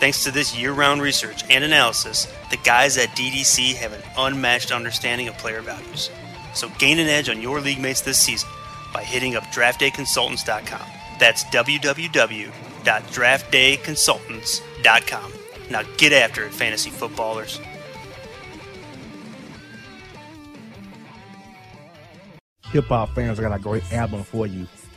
Thanks to this year round research and analysis, the guys at DDC have an unmatched understanding of player values. So gain an edge on your league mates this season by hitting up draftdayconsultants.com. That's www.draftdayconsultants.com. Now get after it, fantasy footballers. Hip hop fans, I got a great album for you.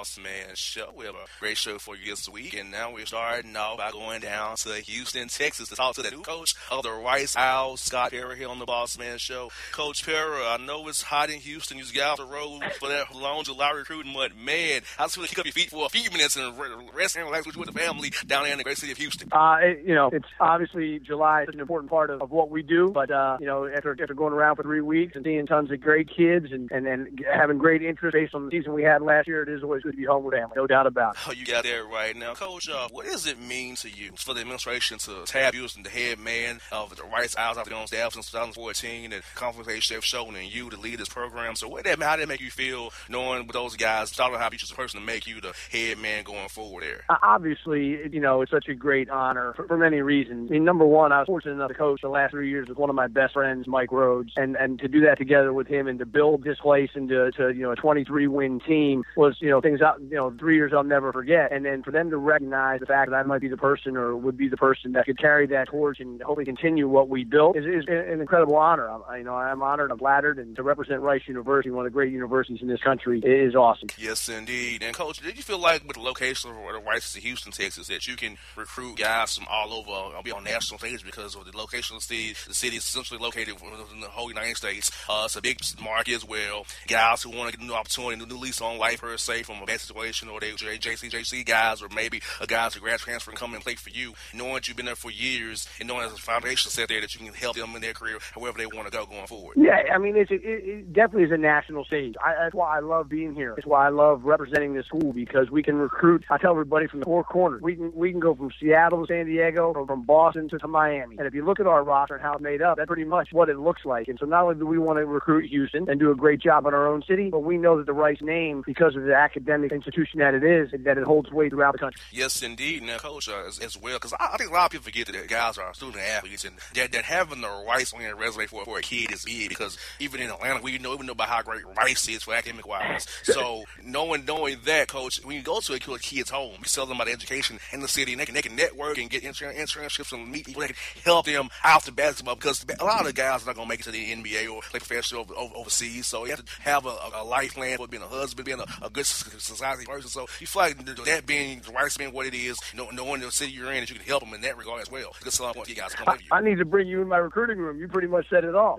Boss Man Show. We have a great show for you this week, and now we're starting off by going down to Houston, Texas to talk to the new coach of the Rice Owls, Scott Pera, here on the Boss Man Show. Coach Pera, I know it's hot in Houston. You just got off the road for that long July recruiting, but man, I just want to kick up your feet for a few minutes and rest and relax with you with the family down there in the great city of Houston. Uh, it, you know, it's obviously July is an important part of, of what we do, but uh, you know, after after going around for three weeks and seeing tons of great kids and and, and having great interest based on the season we had last year, it is always good to be home with family, no doubt about it. Oh, you got there right now, Coach. Uh, what does it mean to you for the administration to have you as the head man of the Rice Owls after on staff since 2014 and conference they've shown and you to lead this program? So, what that how did that make you feel knowing with those guys, starting how each as a person to make you the head man going forward there? Uh, obviously, you know, it's such a great honor for, for many reasons. I mean, number one, I was fortunate enough to coach the last three years with one of my best friends, Mike Rhoades, and and to do that together with him and to build this place into to you know a 20 three win team was, you know, things out, you know, three years I'll never forget. And then for them to recognize the fact that I might be the person or would be the person that could carry that torch and hopefully continue what we built is, is an incredible honor. I'm, you know, I'm honored, I'm flattered, and to represent Rice University, one of the great universities in this country, is awesome. Yes, indeed. And coach, did you feel like with the location of the Rice in Houston, Texas, that you can recruit guys from all over, I'll uh, be on national stage because of the location of the city. The city is essentially located in the whole United States. Uh, it's a big market as well. Guys who want to get a new opportunity, a new on life per se from a bad situation, or they were JCJC guys, or maybe a guys a grad transfer and come and play for you, knowing that you've been there for years and knowing there's a foundation set there that you can help them in their career however they want to go going forward. Yeah, I mean, it's, it, it definitely is a national stage. I, that's why I love being here. It's why I love representing the school because we can recruit. I tell everybody from the four corners, we can we can go from Seattle to San Diego, or from Boston to, to Miami. And if you look at our roster and how it's made up, that's pretty much what it looks like. And so not only do we want to recruit Houston and do a great job in our own city, but we know that the Rice name, because of the academic institution that it is, and that it holds weight throughout the country. Yes, indeed. Now, coach, uh, as, as, well, because I, I, think a lot of people forget that guys are student athletes and that, that having the Rice on your resume for, for a kid is big because even in Atlanta, we know, we know about how great Rice is for academic wise. so knowing knowing that, coach, when you go to a kid's home, you tell them about education in the city, and they can, they can network and get internships and meet people that can help them out the basketball because a lot of the guys are not going to make it to the NBA or play professional over, over, overseas. So you have to have a, a life plan for being a husband, being a, a good society person. So you feel like that being the Rice being what it is, knowing the city you're in, that you can help them in that regard as well. Because some point you guys come I, with you. I need to bring you in my recruiting room. You pretty much said it all.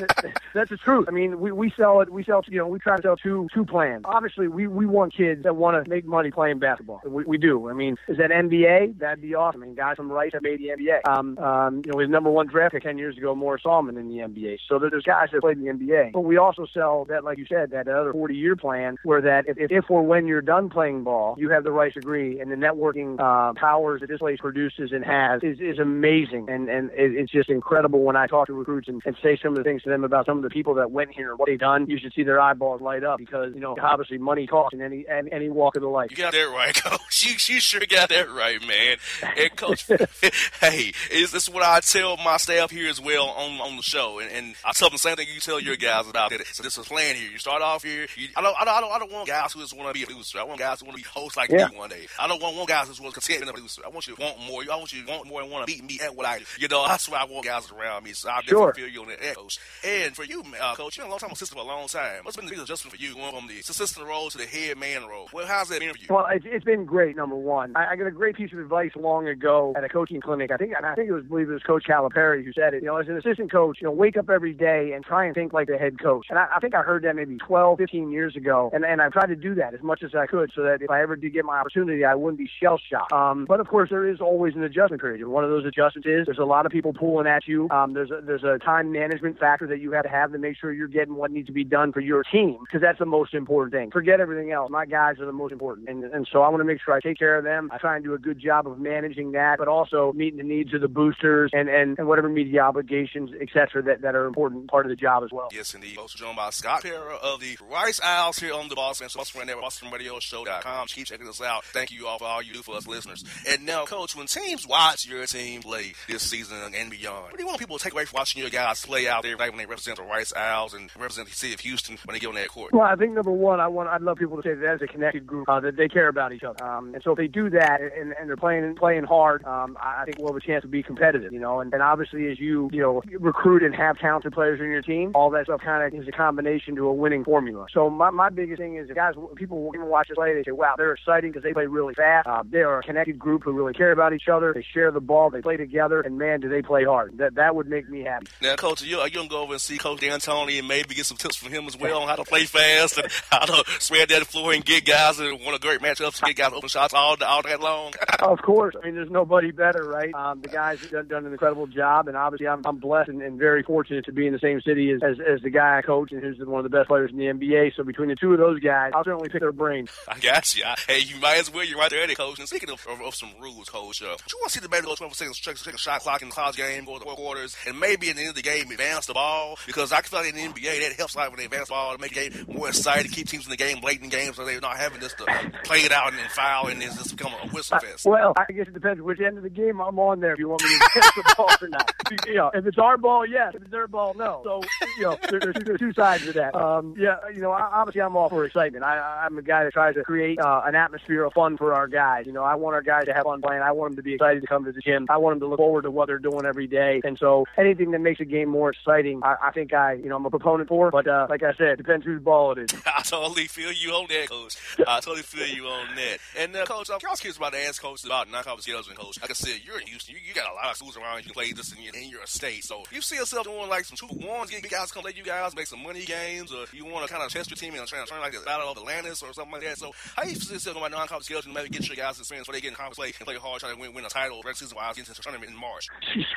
That, that's the truth. I mean, we, we sell it. We sell, you know, we try to sell two two plans. Obviously, we, we want kids that want to make money playing basketball. We, we do. I mean, is that NBA? That'd be awesome. I mean, guys from Rice have made the NBA. Um, um, you know, his number one draft pick ten years ago, Morris Almond in the NBA. So there's guys that played in the NBA. But we also sell that, like you said, that other 40 year plan where that if, if or when you're done playing ball, you have the Rice degree and the networking uh, powers that this place produces and has is, is amazing. And and it, it's just incredible when I talk to recruits and, and say some of the things to them about some of the people that went here and what they've done. You should see their eyeballs light up because you know obviously money talks in any any, any walk of the life. You got that right, coach. You, you sure got that right, man. And coach, hey, is this what I tell my staff here as well on on the show? And, and I tell them the same thing you tell your guys about it. So this is plan here. You start off here. You, I don't I don't I don't, I don't want guys who just want to be a producer. I want guys who want to be hosts like yeah. me one day. I don't want one guys who want to content a producer. I want you to want more. I want you to want more and want to beat me at what I do. You know, that's why I want guys around me. So I definitely sure. feel you on that, coach. And for you, uh, coach, you've been a long time assistant for a long time. What's been the biggest adjustment for you going from the assistant role to the head man role? Well, how's that been for you? Well, it's, it's been great. Number one, I, I got a great piece of advice long ago at a coaching clinic. I think I think it was, I believe it was Coach Calipari who said it. You know, as an assistant coach, you know, wake up every day and try and think like the head coach. And I, I think I heard that maybe 12, 15 years ago, and and I've tried to do that as much as I could so that if I ever did get my opportunity, I wouldn't be shell shocked. Um, but of course, there is always an adjustment period. One of those adjustments is there's a lot of people pulling at you. Um, there's a, there's a time management factor that you have to have to make sure you're getting what needs to be done for your team because that's the most important thing. Forget everything else. My guys are the most important, and and so I want to make sure I take care of them. I try and do a good job of managing that, but also meeting the needs of the boosters and and, and whatever media obligations, etc. That that are important part of the job as well. Yes, indeed. Also joined by Scott Pera of the Rice Owls here on the Bossman Bossman Radio, BossmanRadioShow.com. Keep checking us out. Thank you all for all you do for us listeners. And now, Coach, when teams watch your team play this season and beyond, what do you want people to take away from watching your guys play out there, like when they represent the Rice Owls and represent the city of Houston when they get on that court? Well, I think number one, I want I'd love people to say that as a connected group uh, that they care about each other. Um, and so if they do that and, and they're playing playing hard, um, I think we'll have a chance to be competitive. You know, and, and obviously as you you know recruit and have talented players in your team, all that stuff kind of is a combination to a winning formula. So my, my biggest thing is guys, people even watch us play, they say, wow, they're exciting because they play really fast. Uh, they are a connected group who really care about each other. They share the ball, they play together, and man, do they play hard. That that would make me happy. Now, Coach, you, are you going to go over and see Coach D'Antoni and maybe get some tips from him as well on how to play fast and how to spread that floor and get guys and want a great matchups and get guys open shots all, all that long? of course. I mean, there's nobody better, right? Um, the guys have done, done, an incredible job, and obviously I'm, I'm blessed and, and, very fortunate to be in the same city as, as, as, the guy I coach and who's one of the best players in the NBA. So between the two of those guys, I'll certainly pick their brains. I got you. Hey, you might as well. You're right there, coach. And speaking of, of, of some rules, coach, uh, you want to see the better go 12 seconds, check, check a shot clock in the college game, go to the quarters, and maybe at the end of the game, advance the ball ball because I feel like in the NBA that helps out with the advanced ball to make the game more exciting, keep teams in the game late in the game, so they're not having this to play it out and then foul and it's just become a whistle fest. Well, I guess it depends which end of the game I'm on there. If you want me to catch the ball or not, you know, if it's our ball, yes. If it's their ball, no. So you know, there, there's, there's two sides to that. Um, yeah, you know, obviously I'm all for excitement. I, I'm a guy that tries to create uh, an atmosphere of fun for our guys. You know, I want our guys to have fun playing. I want them to be excited to come to the gym. I want them to look forward to what they're doing every day. And so anything that makes a game more exciting, I, I think I, you know, I'm a proponent for. But uh, like I said, depends whose ball it is. I totally feel you on that, Coach. I totally feel you on that. And uh, Coach, I'm curious about to ask Coach about non-conference scheduling, Coach. Like I said, you're in Houston. You, you got a lot of schools around you can play this in your, in your state. So if you see yourself doing like some two ones, get guys come play you guys, make some money games, or if you want to kind of test your team and try to turn like the Battle of Atlantis or something like that. So how you see yourself about non-conference scheduling, maybe get your guys experience before they get in conference play and play hard, try to win, win a title, regular season wise, get into the tournament in March.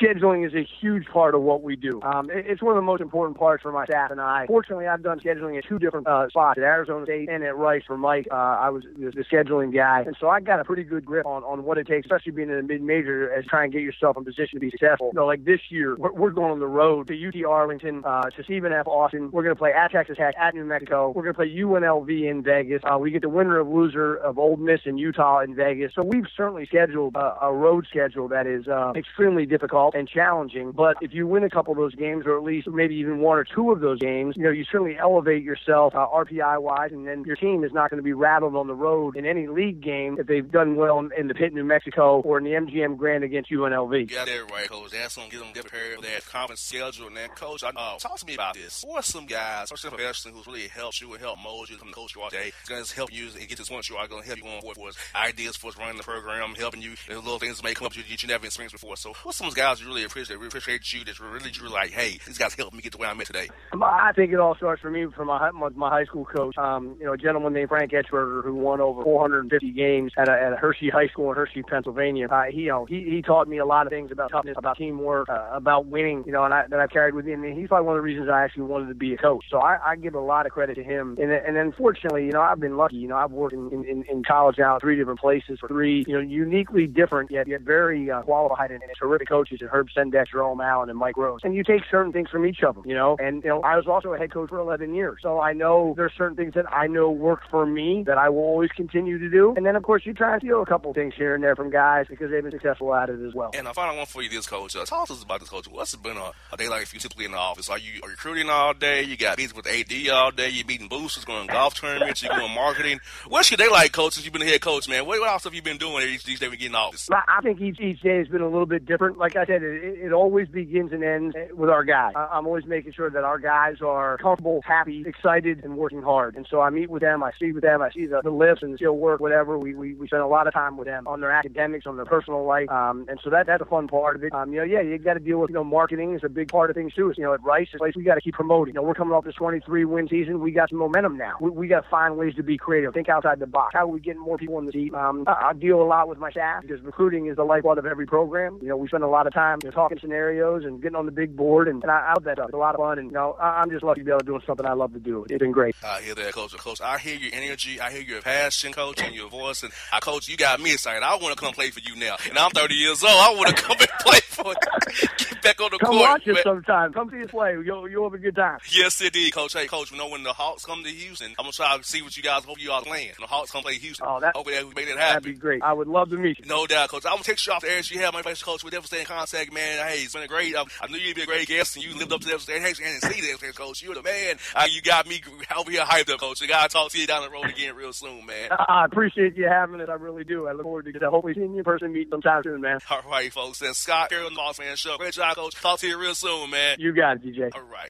Scheduling is a huge part of what we do. Um, it, it's one of the most important parts for my staff and I. Fortunately, I've done scheduling at two different uh, spots, at Arizona State and at Rice for Mike. Uh, I was the, the scheduling guy, and so I got a pretty good grip on, on what it takes, especially being in a mid-major, as trying to get yourself in position to be successful. You know, like this year, we're, we're going on the road to UT Arlington, uh, to Stephen F. Austin. We're going to play at Texas Tech, at New Mexico. We're going to play UNLV in Vegas. Uh, we get the winner of loser of Ole Miss in Utah in Vegas. So we've certainly scheduled a road schedule that is uh, extremely difficult and challenging. But if you win a couple of those games, or at least maybe even one or two of those games, you know, you certainly elevate yourself uh, RPI wise, and then your team is not going to be rattled on the road in any league game if they've done well in, in the Pit, in New Mexico, or in the MGM Grand against UNLV. Yeah, that's right, Coach. That's going to get them prepared for that conference schedule. And then, Coach, I, uh, talk to me about this. Who are some guys, or some professionals who's really helped you and helped mold you the coach you are today? It's going to help you and get this one you are going to help you going forward for us. Ideas for us running the program, helping you, and little things that may come up to you that you never experienced before. So, what's some guys you really appreciate, really appreciate you that really, really like, hey, these guys helped me get to where I'm at today? I think it all starts for me from my my high school coach. Um, you know, a gentleman named Frank Etchberger who won over 450 games at a, at a Hershey High School in Hershey, Pennsylvania. Uh, he, you know, he he taught me a lot of things about toughness, about teamwork, uh, about winning. You know, and I, that I've carried with me. And he's probably one of the reasons I actually wanted to be a coach. So I, I give a lot of credit to him. And and then fortunately, you know, I've been lucky. You know, I've worked in, in, in college now three different places for three, you know, uniquely different yet yet very uh, qualified and, and terrific coaches in Herb Sendek, Jerome Allen, and Mike Rhoades. And you take certain things from each of them. You know, and you know, I was also a head coach for 11 years, so I know there's certain things that I know work for me that I will always continue to do. And then of course you try and steal a couple things here and there from guys because they've been successful at it as well. And a final one for you, this coach. Uh, talk to us about this coach. What's it been a, a day like for you typically in the office? Are you are recruiting all day? You got meetings with AD all day. You're meeting boosters, going to golf tournaments. You're doing marketing. What's your day like, coach? Since you've been a head coach, man, what, what else have you been doing each, each day we get in office? I think each each day has been a little bit different. Like I said, it, it always begins and ends with our guys. I'm always making sure that our guys are comfortable, happy, excited, and working hard. And so I meet with them, I speak with them, I see the, the lifts and the skill work, whatever. We, we we spend a lot of time with them on their academics, on their personal life, um, and so that that's a fun part of it. Um, you know, yeah, you got to deal with you know marketing is a big part of things too. It's, you know, at Rice, it's like we got to keep promoting. You know, we're coming off this 23 win season. We got some momentum now. We, we got to find ways to be creative, think outside the box. How are we getting more people in the seat? Um, I, I deal a lot with my staff because recruiting is the lifeblood of every program. You know, we spend a lot of time you know, talking scenarios and getting on the big board, and, and I, I love that stuff. It's a lot of fun, and you know, I, I'm just lucky to be able to do something I love to do. It's been great. I hear that, coach. Coach, I hear your energy, I hear your passion, coach, and your voice, and I, coach, you got me excited. I want to come play for you now, and I'm 30 years old. I want to come and play for you. Get back on the Come court. Come watch us sometime. Come see us play. You'll you'll have a good time. Yes, indeed, Coach. Hey, Coach, you know when the Hawks come to Houston, I'm gonna try to see what you guys hope you all playing. When the Hawks come play Houston. Oh, that- Hopefully that we make that That'd be great. I would love to meet you. No doubt, Coach. I'm gonna text you off the air. You have my face, Coach. We'll definitely stay in contact, man. Hey, it's been a great. Um, I knew you'd be a great guest, and you lived up to the expectations and see the expectations, Coach. You're the man. Uh, you got me over here hyped up, Coach. I gotta talk to you down the road again real soon, man. I appreciate you having it. I really do. I look forward to hopefully seeing you in person, meet sometime soon, man. All right, folks. And Scott here on the Boss Man Show. Great job, Coach. Talk to you real soon, man. You got it, DJ. All right.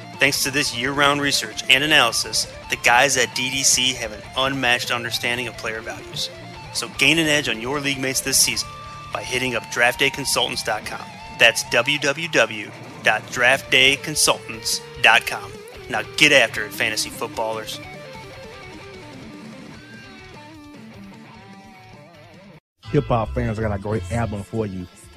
Thanks to this year round research and analysis, the guys at DDC have an unmatched understanding of player values. So gain an edge on your league mates this season by hitting up draftdayconsultants.com. That's www.draftdayconsultants.com. Now get after it, fantasy footballers. Hip hop fans, I got a great album for you.